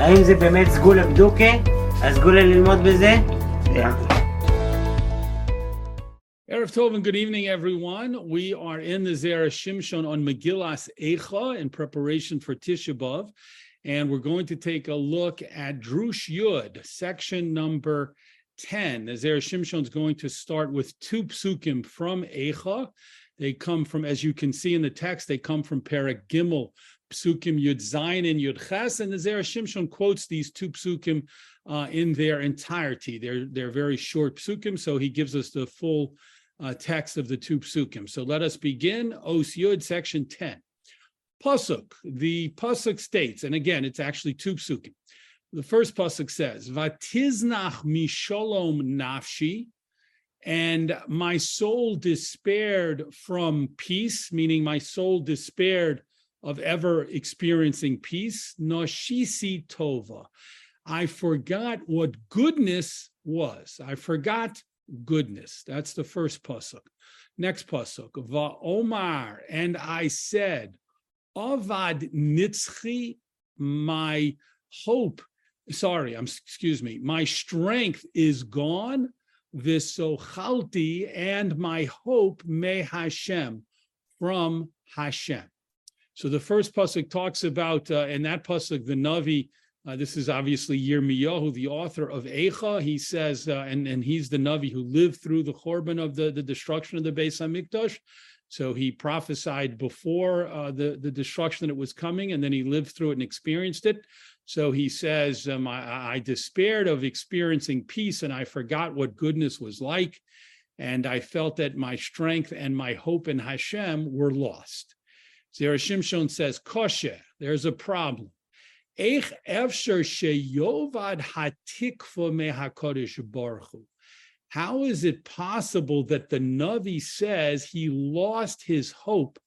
האם זה באמת סגולה בדוקה? הסגולה ללמוד בזה? Erev Tov and good evening, everyone. We are in the Zera Shimshon on Megillas Echa in preparation for Tisha B'Av, and we're going to take a look at Drush Yud, section number 10. The Zera Shimshon is going to start with two psukim from Echa. They come from, as you can see in the text, they come from Perek Gimel, psukim Yud Zayin and Yud Ches, and the Zera Shimshon quotes these two psukim uh, in their entirety. They're, they're very short psukim, so he gives us the full uh, text of the two psukim. So let us begin. Os Yud, section 10. Pasuk, the Pasuk states, and again, it's actually two psukim. The first Pasuk says, Vatiznach mishalom nafshi, and my soul despaired from peace, meaning my soul despaired of ever experiencing peace. Noshisi tova. I forgot what goodness was. I forgot goodness. That's the first pasuk. Next pasuk, Va'omar, and I said, Avad nitzchi, my hope, sorry, I'm excuse me, my strength is gone, visochalti, and my hope may Hashem from Hashem. So the first pasuk talks about, uh, in that pasuk, the Navi uh, this is obviously Yirmiyahu, the author of Eicha. He says, uh, and, and he's the Navi who lived through the Chorban of the, the destruction of the Beis HaMikdash. So he prophesied before uh, the, the destruction that was coming, and then he lived through it and experienced it. So he says, um, I, I despaired of experiencing peace, and I forgot what goodness was like. And I felt that my strength and my hope in Hashem were lost. Zera Shimshon says, Koshe, there's a problem. Eich efsher sheyovad hatikva mehakadosh baruch How is it possible that the Navi says he lost his hope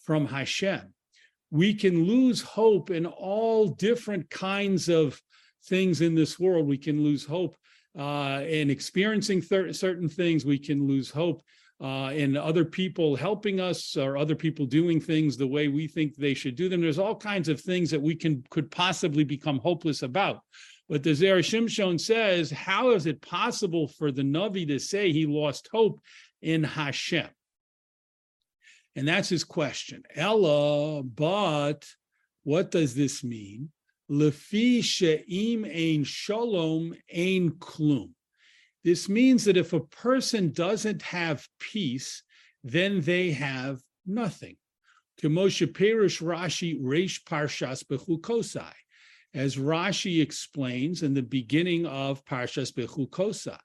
from Hashem? We can lose hope in all different kinds of things in this world. We can lose hope uh, in experiencing certain things. We can lose hope uh, and other people helping us or other people doing things the way we think they should do them. There's all kinds of things that we can could possibly become hopeless about. But the Zera Shimshon says, how is it possible for the Navi to say he lost hope in Hashem? And that's his question. Ella, but what does this mean? Lefi she'im ein shalom ein klum. This means that if a person doesn't have peace, then they have nothing. Kemoshe Perish Rashi Reish Parshas Bechukosai, as Rashi explains in the beginning of Parshas Bechukosai.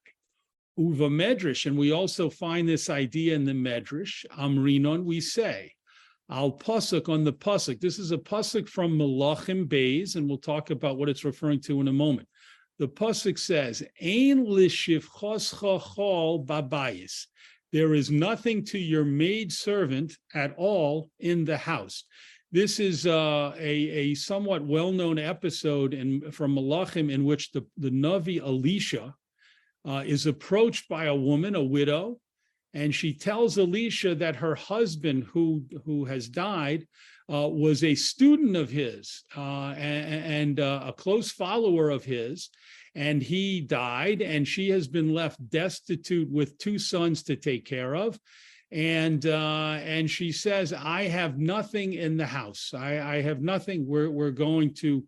Uva Medrash, and we also find this idea in the Medrash, Amrinon, we say, Al Pasuk on the Pasuk. This is a Pasuk from Malachim Bays, and we'll talk about what it's referring to in a moment the pasuk says, "Ein babayis." There is nothing to your maid servant at all in the house. This is uh, a, a somewhat well-known episode in, from Malachim in which the, the Navi Elisha uh, is approached by a woman, a widow, and she tells Elisha that her husband, who, who has died, uh, was a student of his uh, and, and uh, a close follower of his. And he died, and she has been left destitute with two sons to take care of. And uh, and she says, "I have nothing in the house. I, I have nothing. We're we're going to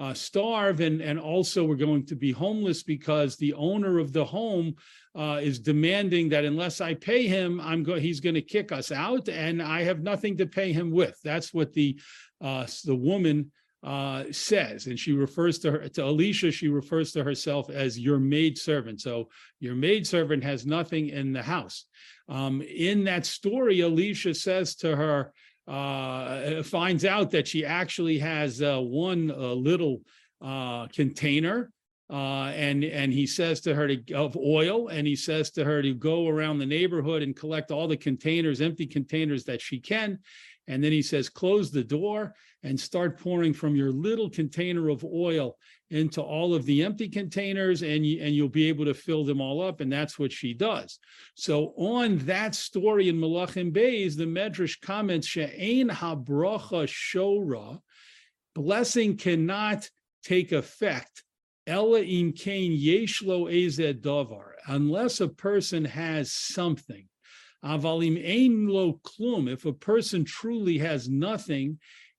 uh, starve and and also we're going to be homeless because the owner of the home uh, is demanding that unless I pay him, I'm go- he's going to kick us out, and I have nothing to pay him with. That's what the uh, the woman uh, says, and she refers to her to Elisha. She refers to herself as your maid servant. So your maid servant has nothing in the house. Um, in that story, Elisha says to her, uh, finds out that she actually has uh, one uh, little uh, container uh, and and he says to her to of oil, and he says to her to go around the neighborhood and collect all the containers, empty containers that she can, and then he says, close the door and start pouring from your little container of oil into all of the empty containers, and you, and you'll be able to fill them all up, and that's what she does. So on that story in Malachim Bays, the Medrash comments, She'ein habracha shora, blessing cannot take effect. Ella im kain yesh lo ezed davar, unless a person has something. Avalim ein lo klum, if a person truly has nothing,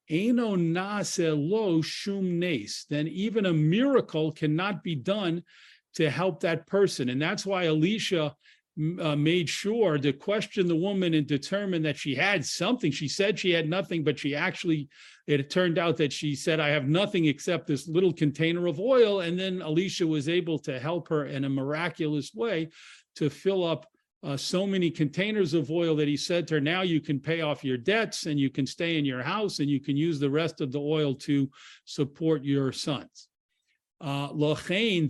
Eno nase lo shum nes, then even a miracle cannot be done to help that person. And that's why Elisha uh, made sure to question the woman and determine that she had something. She said she had nothing, but she actually, it turned out that she said, I have nothing except this little container of oil. And then Elisha was able to help her in a miraculous way to fill up uh, so many containers of oil that he said to her, now you can pay off your debts and you can stay in your house and you can use the rest of the oil to support your sons. Uh,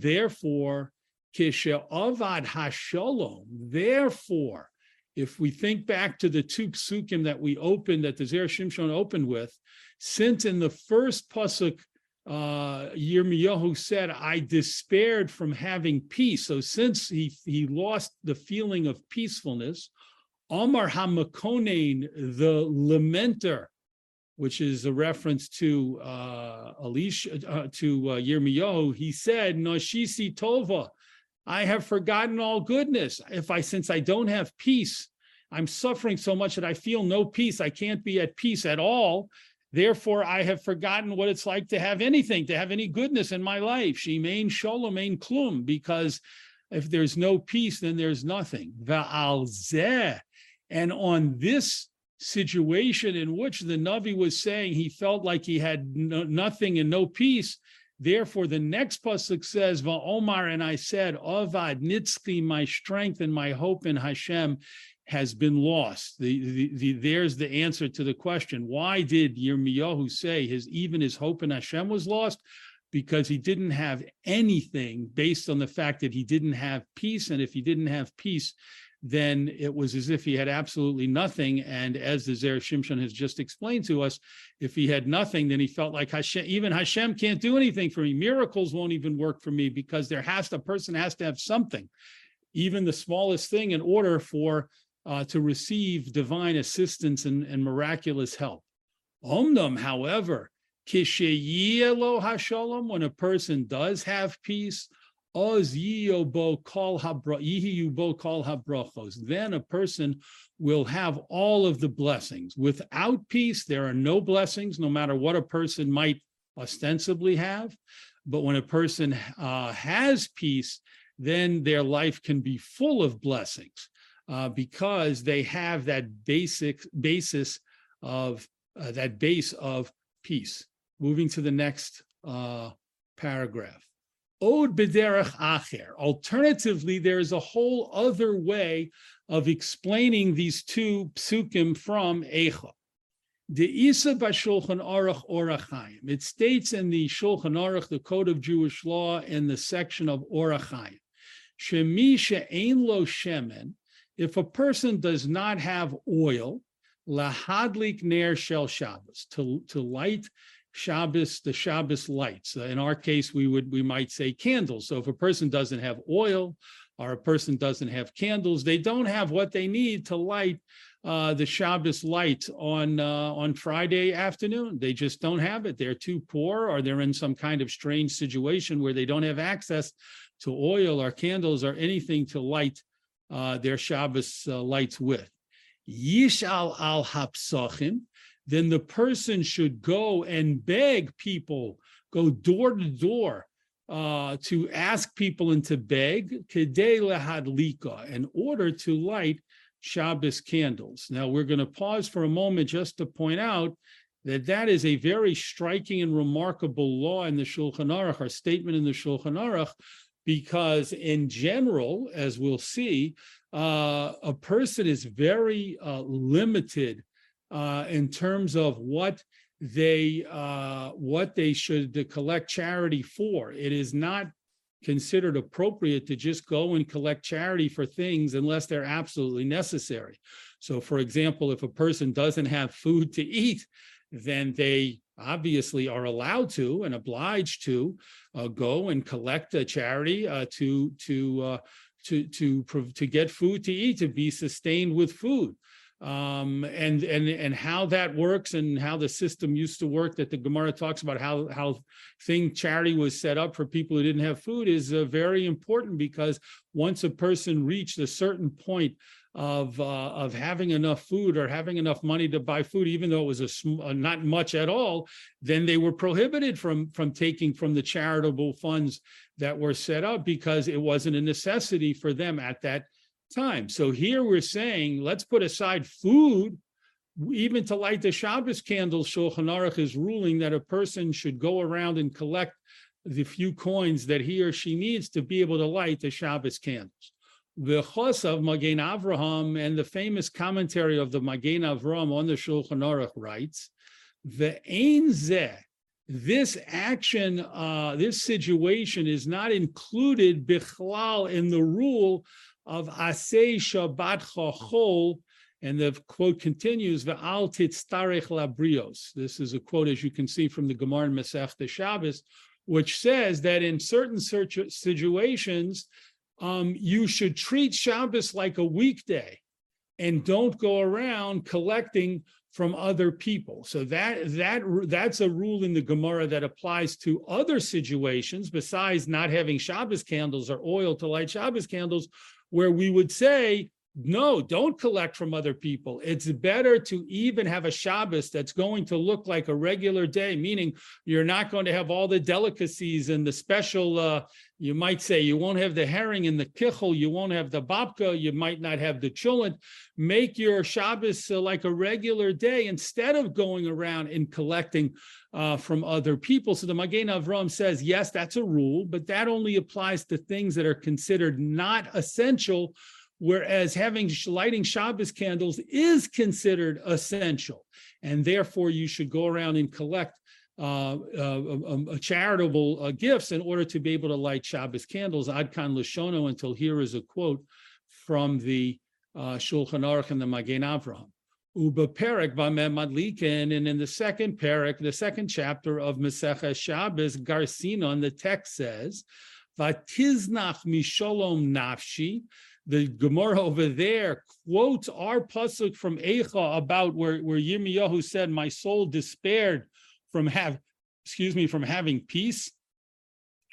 therefore, kisha avad hashalom, therefore, if we think back to the two psukim that we opened, that the Zer Shimshon opened with, since in the first pasuk uh, Yirmiyahu said, I despaired from having peace. So since he, he lost the feeling of peacefulness, Omar Hamakonain, the lamenter, which is a reference to uh, Elisha, uh, to uh, Yirmiyahu, he said, Nashisi Tova, I have forgotten all goodness. If I, since I don't have peace, I'm suffering so much that I feel no peace. I can't be at peace at all. Therefore, I have forgotten what it's like to have anything, to have any goodness in my life. Shimain shalom ein klum, because if there's no peace, then there's nothing. Va'al zeh. And on this situation in which the Navi was saying he felt like he had no, nothing and no peace, therefore the next pasuk says, Va'omar, and I said, Avad nitzki, my strength and my hope in Hashem has been lost. The, the, the, there's the answer to the question. Why did Yirmiyahu say his even his hope in Hashem was lost? Because he didn't have anything based on the fact that he didn't have peace. And if he didn't have peace, then it was as if he had absolutely nothing. And as the Zer Shimshon has just explained to us, if he had nothing, then he felt like Hashem, even Hashem can't do anything for me. Miracles won't even work for me because there has to, a person has to have something, even the smallest thing in order for uh, to receive divine assistance and, and miraculous help. Omnam, however, hashalom, when a person does have peace, oz kol habrachos, then a person will have all of the blessings. Without peace, there are no blessings, no matter what a person might ostensibly have. But when a person uh, has peace, then their life can be full of blessings uh, because they have that basic basis of uh, that base of peace. Moving to the next uh, paragraph. Od acher. Alternatively, there is a whole other way of explaining these two psukim from Eicha. The Isa Bashulchan Aruch Orachayim. It states in the Shulchan Aruch, the Code of Jewish Law, in the section of Orachayim, Shemisha Ein Lo Shemen, if a person does not have oil, lahadlik ner shel Shabbos, to, to light Shabbos, the Shabbos lights. In our case, we would we might say candles. So if a person doesn't have oil or a person doesn't have candles, they don't have what they need to light uh, the Shabbos lights on uh, on Friday afternoon. They just don't have it. They're too poor, or they're in some kind of strange situation where they don't have access to oil or candles or anything to light uh, their Shabbos uh, lights with. Yishal al hapsachim, then the person should go and beg people, go door to door uh, to ask people and to beg kedei lehadlika in order to light Shabbos candles. Now we're going to pause for a moment just to point out that that is a very striking and remarkable law in the Shulchan Aruch, our statement in the Shulchan Aruch, because in general, as we'll see, uh, a person is very uh, limited uh, in terms of what they uh, what they should collect charity for. It is not considered appropriate to just go and collect charity for things unless they're absolutely necessary. So, for example, if a person doesn't have food to eat, then they obviously are allowed to and obliged to uh, go and collect a charity uh, to to uh, to to to get food to eat to be sustained with food. Um, and and and how that works and how the system used to work that the Gemara talks about how how thing charity was set up for people who didn't have food is uh, very important because once a person reached a certain point of uh, of having enough food or having enough money to buy food, even though it was a sm- uh, not much at all, then they were prohibited from from taking from the charitable funds that were set up because it wasn't a necessity for them at that time. So here we're saying, let's put aside food, even to light the Shabbos candles. Shulchan Aruch is ruling that a person should go around and collect the few coins that he or she needs to be able to light the Shabbos candles. The Chos of Magen Avraham and the famous commentary of the Magen Avraham on the Shulchan Aruch writes, the Ein Zeh, this action, uh, this situation is not included bichlal in the rule of Asay Shabbat Chachol, and the quote continues, Ve'al titztarech labrios. This is a quote, as you can see from the Gemara in Masech Shabbos, which says that in certain situations, um, you should treat Shabbos like a weekday and don't go around collecting from other people. So that that that's a rule in the Gemara that applies to other situations besides not having Shabbos candles or oil to light Shabbos candles, where we would say, no, don't collect from other people. It's better to even have a Shabbos that's going to look like a regular day, meaning you're not going to have all the delicacies and the special, uh, you might say, you won't have the herring and the kichel, you won't have the babka, you might not have the chulent. Make your Shabbos uh, like a regular day instead of going around and collecting uh, from other people. So the Magen Avram says, yes, that's a rule, but that only applies to things that are considered not essential whereas having lighting Shabbos candles is considered essential, and therefore you should go around and collect uh, uh, um, uh, charitable gifts in order to be able to light Shabbos candles. Adkan Lashono. Until here is a quote from the uh, Shulchan Aruch and the Magen Avraham. Uba Perek Madlikin, and in the second Perek, the second chapter of Maseches Shabbos, Garcinon, the text says, "Vatiznach misholom nafshi." The Gemara over there quotes our pasuk from Eicha about where, where Yirmiyahu said, My soul despaired from have, excuse me, from having peace.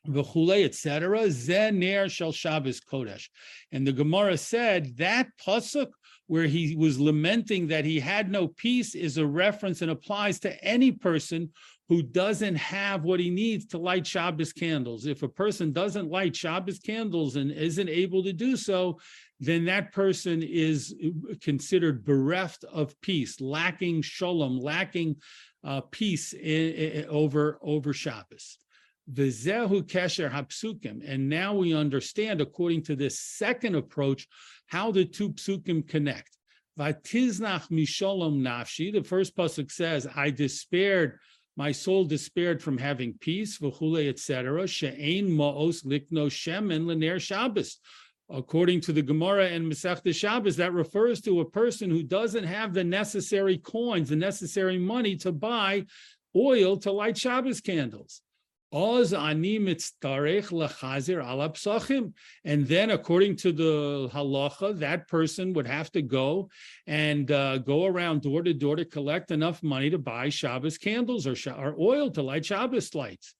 V'chule, etc. Zener shel Shabbos Kodesh. And the Gemara said that pasuk where he was lamenting that he had no peace is a reference and applies to any person who doesn't have what he needs to light Shabbos candles. If a person doesn't light Shabbos candles and isn't able to do so, then that person is considered bereft of peace, lacking shalom, lacking uh, peace in, in, over, over Shabbos. Vizehu kesher hapsukim. And now we understand, according to this second approach, how the two psukim connect. Vatiznach misholom nafshi. The first pasuk says, "I despaired my soul despaired from having peace, v'chule, etc. She'ein ma'os likno shemen l'ner Shabbos. According to the Gemara and Masechta Shabbos, that refers to a person who doesn't have the necessary coins, the necessary money to buy oil to light Shabbos candles. And then, according to the halacha, that person would have to go and uh, go around door to door to collect enough money to buy Shabbos candles or, or oil to light Shabbos lights.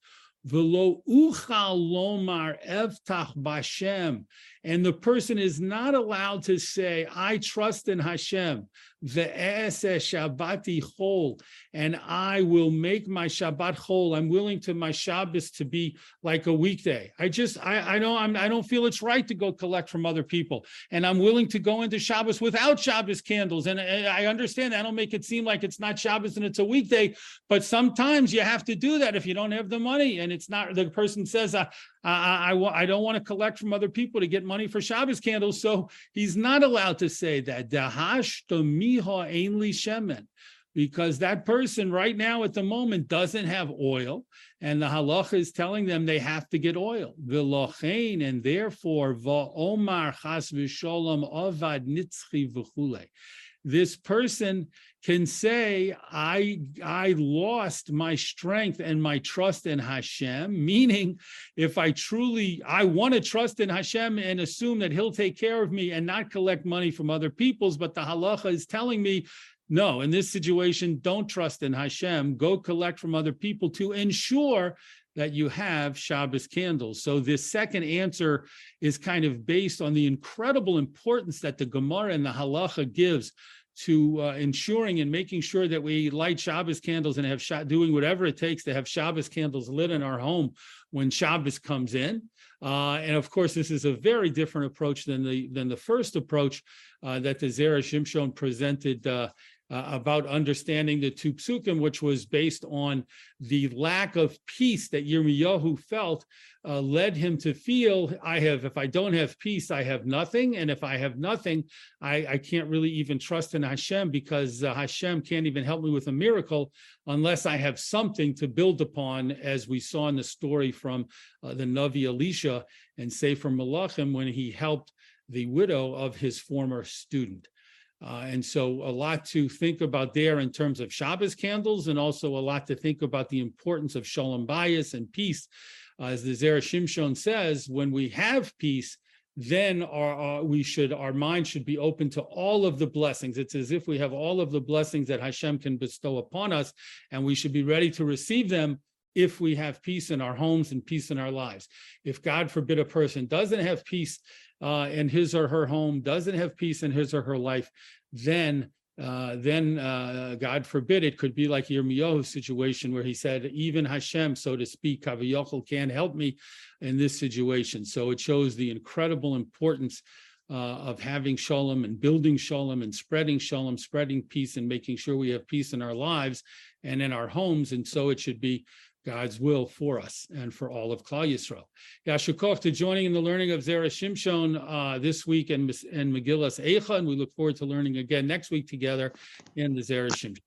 Velo uchal lomar evtach bashem. And the person is not allowed to say, I trust in Hashem the S Shabbati chol, and I will make my Shabbat chol. I'm willing to my Shabbos to be like a weekday. I just, I, I know I'm, I don't feel it's right to go collect from other people, and I'm willing to go into Shabbos without Shabbos candles. And I understand I don't make it seem like it's not Shabbos and it's a weekday, but sometimes you have to do that if you don't have the money, and it's not. The person says, I, I, I, I don't want to collect from other people to get money for Shabbos candles, so he's not allowed to say that. Dahash to miha ainli shemen, because that person right now at the moment doesn't have oil, and the halacha is telling them they have to get oil. V'lochein, and therefore va'omar chas v'sholom avad nitzchi v'chule. This person can say, I, I lost my strength and my trust in Hashem, meaning if I truly, I want to trust in Hashem and assume that he'll take care of me and not collect money from other people's, but the halacha is telling me, no, in this situation, don't trust in Hashem. Go collect from other people to ensure that you have Shabbos candles. So this second answer is kind of based on the incredible importance that the Gemara and the Halacha gives to uh, ensuring and making sure that we light Shabbos candles and have Sha- doing whatever it takes to have Shabbos candles lit in our home when Shabbos comes in. Uh, and of course, this is a very different approach than the than the first approach uh, that the Zera Shimshon presented uh, about understanding the two psukim, which was based on the lack of peace that Yirmiyahu felt, uh, led him to feel, I have, if I don't have peace, I have nothing. And if I have nothing, I, I can't really even trust in Hashem because uh, Hashem can't even help me with a miracle unless I have something to build upon, as we saw in the story from uh, the Navi Elisha and Sefer Malachim when he helped the widow of his former student. Uh, and so a lot to think about there in terms of Shabbos candles, and also a lot to think about the importance of Shalom Bayis and peace. Uh, as the Zera Shimshon says, when we have peace, then our, our we should our mind should be open to all of the blessings. It's as if we have all of the blessings that Hashem can bestow upon us, and we should be ready to receive them if we have peace in our homes and peace in our lives. If God forbid a person doesn't have peace uh, in his or her home, doesn't have peace in his or her life, then uh, then uh, God forbid it could be like Yirmiyahu's situation where he said, even Hashem, so to speak, Kaviyachol can't help me in this situation. So it shows the incredible importance uh, of having shalom and building shalom and spreading shalom, spreading peace and making sure we have peace in our lives and in our homes. And so it should be God's will for us and for all of Klal Yisrael. Yashukov to joining in the learning of Zera Shimshon uh, this week and, and Megillas Eicha, and we look forward to learning again next week together in the Zera Shimshon.